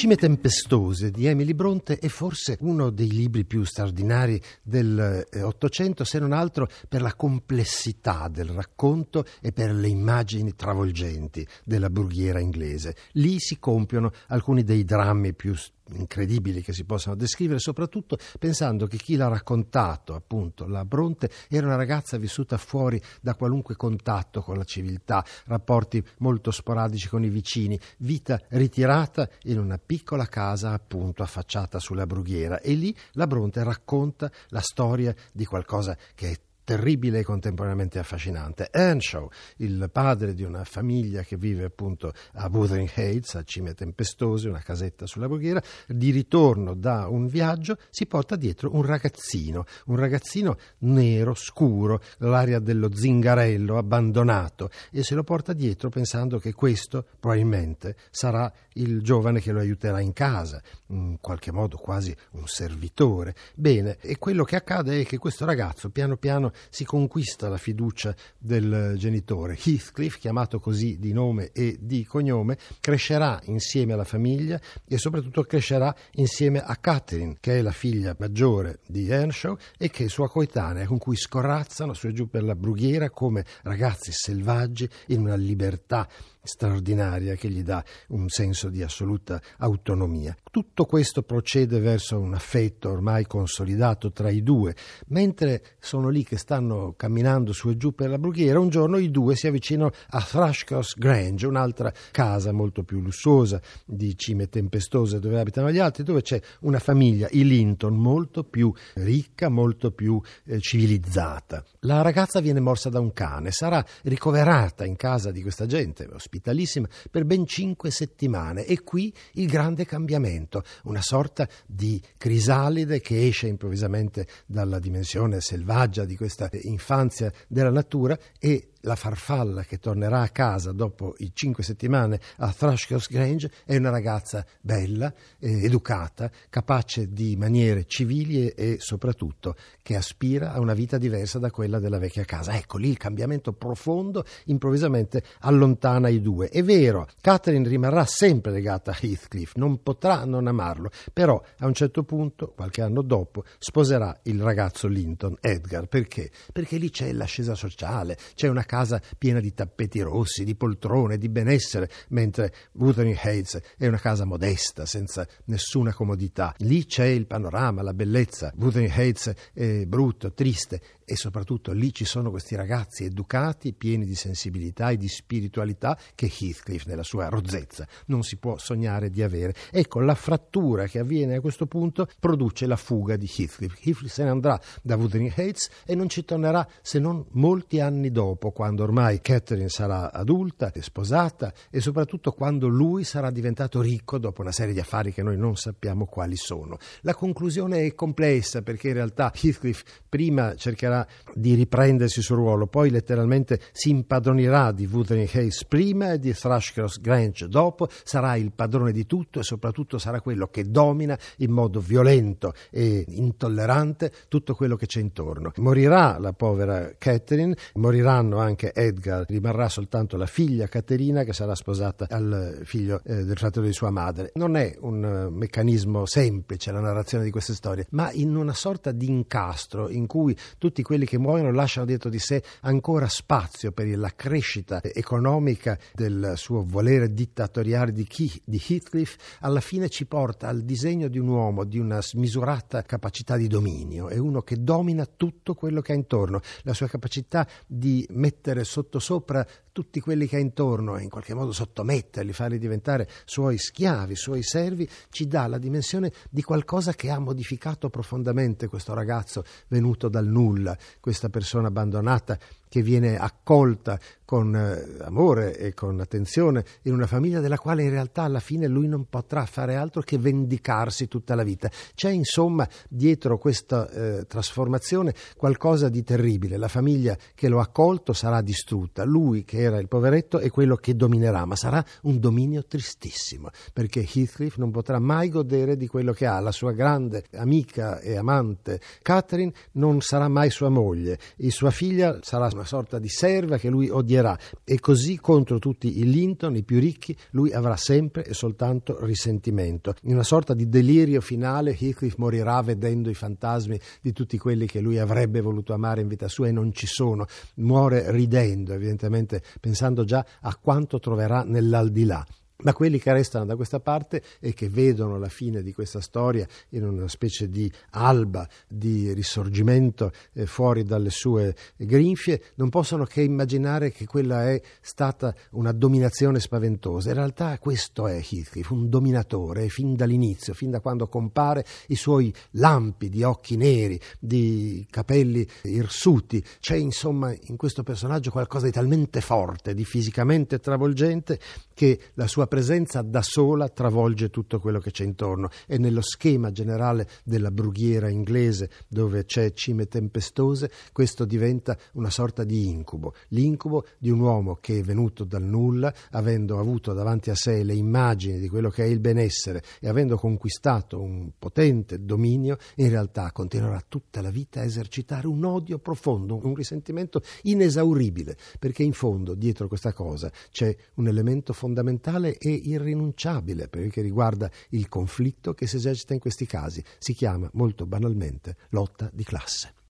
Cime tempestose di Emily Bronte è forse uno dei libri più straordinari dell'Ottocento, se non altro per la complessità del racconto e per le immagini travolgenti della brughiera inglese. Lì si compiono alcuni dei drammi più incredibili che si possano descrivere, soprattutto pensando che chi l'ha raccontato, appunto, la Bronte, era una ragazza vissuta fuori da qualunque contatto con la civiltà, rapporti molto sporadici con i vicini, vita ritirata in una piccola casa, appunto, affacciata sulla brughiera. E lì la Bronte racconta la storia di qualcosa che è terribile e contemporaneamente affascinante. Earnshaw, il padre di una famiglia che vive appunto a Wuthering Heights, a Cime Tempestose, una casetta sulla brughiera, di ritorno da un viaggio si porta dietro un ragazzino, un ragazzino nero, scuro, l'aria dello zingarello, abbandonato, e se lo porta dietro pensando che questo probabilmente sarà il giovane che lo aiuterà in casa, in qualche modo quasi un servitore. Bene, e quello che accade è che questo ragazzo piano piano si conquista la fiducia del genitore. Heathcliff, chiamato così di nome e di cognome, crescerà insieme alla famiglia e soprattutto crescerà insieme a Catherine, che è la figlia maggiore di Earnshaw e che è sua coetanea, con cui scorazzano su e giù per la brughiera come ragazzi selvaggi in una libertà straordinaria che gli dà un senso di assoluta autonomia. Tutto questo procede verso un affetto ormai consolidato tra i due. Mentre sono lì che stanno camminando su e giù per la brughiera, un giorno i due si avvicinano a Thrushcross Grange, un'altra casa molto più lussuosa di cime tempestose dove abitano gli altri, dove c'è una famiglia, i Linton, molto più ricca, molto più eh, civilizzata. La ragazza viene morsa da un cane, sarà ricoverata in casa di questa gente, ospitalissima, per ben cinque settimane. E qui il grande cambiamento una sorta di crisalide che esce improvvisamente dalla dimensione selvaggia di questa infanzia della natura e la farfalla che tornerà a casa dopo i cinque settimane a Thrushcross Grange è una ragazza bella, eh, educata, capace di maniere civili e, soprattutto che aspira a una vita diversa da quella della vecchia casa. Ecco lì il cambiamento profondo improvvisamente allontana i due. È vero, Catherine rimarrà sempre legata a Heathcliff, non potrà non amarlo, però a un certo punto, qualche anno dopo, sposerà il ragazzo Linton, Edgar. Perché? Perché lì c'è l'ascesa sociale, c'è una casa piena di tappeti rossi, di poltrone, di benessere, mentre Wuthering Heights è una casa modesta, senza nessuna comodità. Lì c'è il panorama, la bellezza. Wuthering Heights è brutto, triste e soprattutto lì ci sono questi ragazzi educati, pieni di sensibilità e di spiritualità che Heathcliff nella sua rozzezza non si può sognare di avere. Ecco, la frattura che avviene a questo punto produce la fuga di Heathcliff. Heathcliff se ne andrà da Wuthering Heights e non ci tornerà se non molti anni dopo, quando ormai Catherine sarà adulta e sposata e soprattutto quando lui sarà diventato ricco dopo una serie di affari che noi non sappiamo quali sono. La conclusione è complessa perché in realtà Heathcliff prima cercherà di riprendersi sul ruolo, poi letteralmente si impadronirà di Wuthering Heights prima e di Thrushcross Grange dopo, sarà il padrone di tutto e soprattutto sarà quello che domina in modo violento e intollerante tutto quello che c'è intorno. Morirà la povera Catherine, moriranno anche anche Edgar, rimarrà soltanto la figlia Caterina che sarà sposata al figlio eh, del fratello di sua madre. Non è un uh, meccanismo semplice la narrazione di queste storie, ma in una sorta di incastro in cui tutti quelli che muoiono lasciano dietro di sé ancora spazio per la crescita economica del suo volere dittatoriale di, Keith, di Heathcliff, alla fine ci porta al disegno di un uomo di una smisurata capacità di dominio, è uno che domina tutto quello che ha intorno, la sua capacità di mettere mettere sottosopra tutti quelli che ha intorno e in qualche modo sottometterli, farli diventare suoi schiavi, suoi servi, ci dà la dimensione di qualcosa che ha modificato profondamente questo ragazzo venuto dal nulla, questa persona abbandonata che viene accolta con eh, amore e con attenzione in una famiglia della quale in realtà alla fine lui non potrà fare altro che vendicarsi tutta la vita. C'è insomma dietro questa eh, trasformazione qualcosa di terribile. La famiglia che lo ha accolto sarà distrutta, lui che era il poveretto è quello che dominerà, ma sarà un dominio tristissimo perché Heathcliff non potrà mai godere di quello che ha. La sua grande amica e amante Catherine non sarà mai sua moglie e sua figlia sarà una sorta di serva che lui odierà e così contro tutti i Linton, i più ricchi, lui avrà sempre e soltanto risentimento. In una sorta di delirio finale Heathcliff morirà vedendo i fantasmi di tutti quelli che lui avrebbe voluto amare in vita sua e non ci sono. Muore ridendo, evidentemente pensando già a quanto troverà nell'aldilà. Ma quelli che restano da questa parte e che vedono la fine di questa storia in una specie di alba di risorgimento eh, fuori dalle sue grinfie, non possono che immaginare che quella è stata una dominazione spaventosa. In realtà questo è Heathcliff, un dominatore, fin dall'inizio, fin da quando compare i suoi lampi di occhi neri, di capelli irsuti. C'è insomma in questo personaggio qualcosa di talmente forte, di fisicamente travolgente, che la sua presenza da sola travolge tutto quello che c'è intorno. E nello schema generale della brughiera inglese dove c'è cime tempestose questo diventa una sorta di incubo, l'incubo di un uomo che è venuto dal nulla avendo avuto davanti a sé le immagini di quello che è il benessere e avendo conquistato un potente dominio in realtà continuerà tutta la vita a esercitare un odio profondo, un risentimento inesauribile perché in fondo dietro questa cosa c'è un elemento fondamentale e irrinunciabile perché riguarda il conflitto che si esercita in questi casi. Si chiama molto banalmente lotta di classe.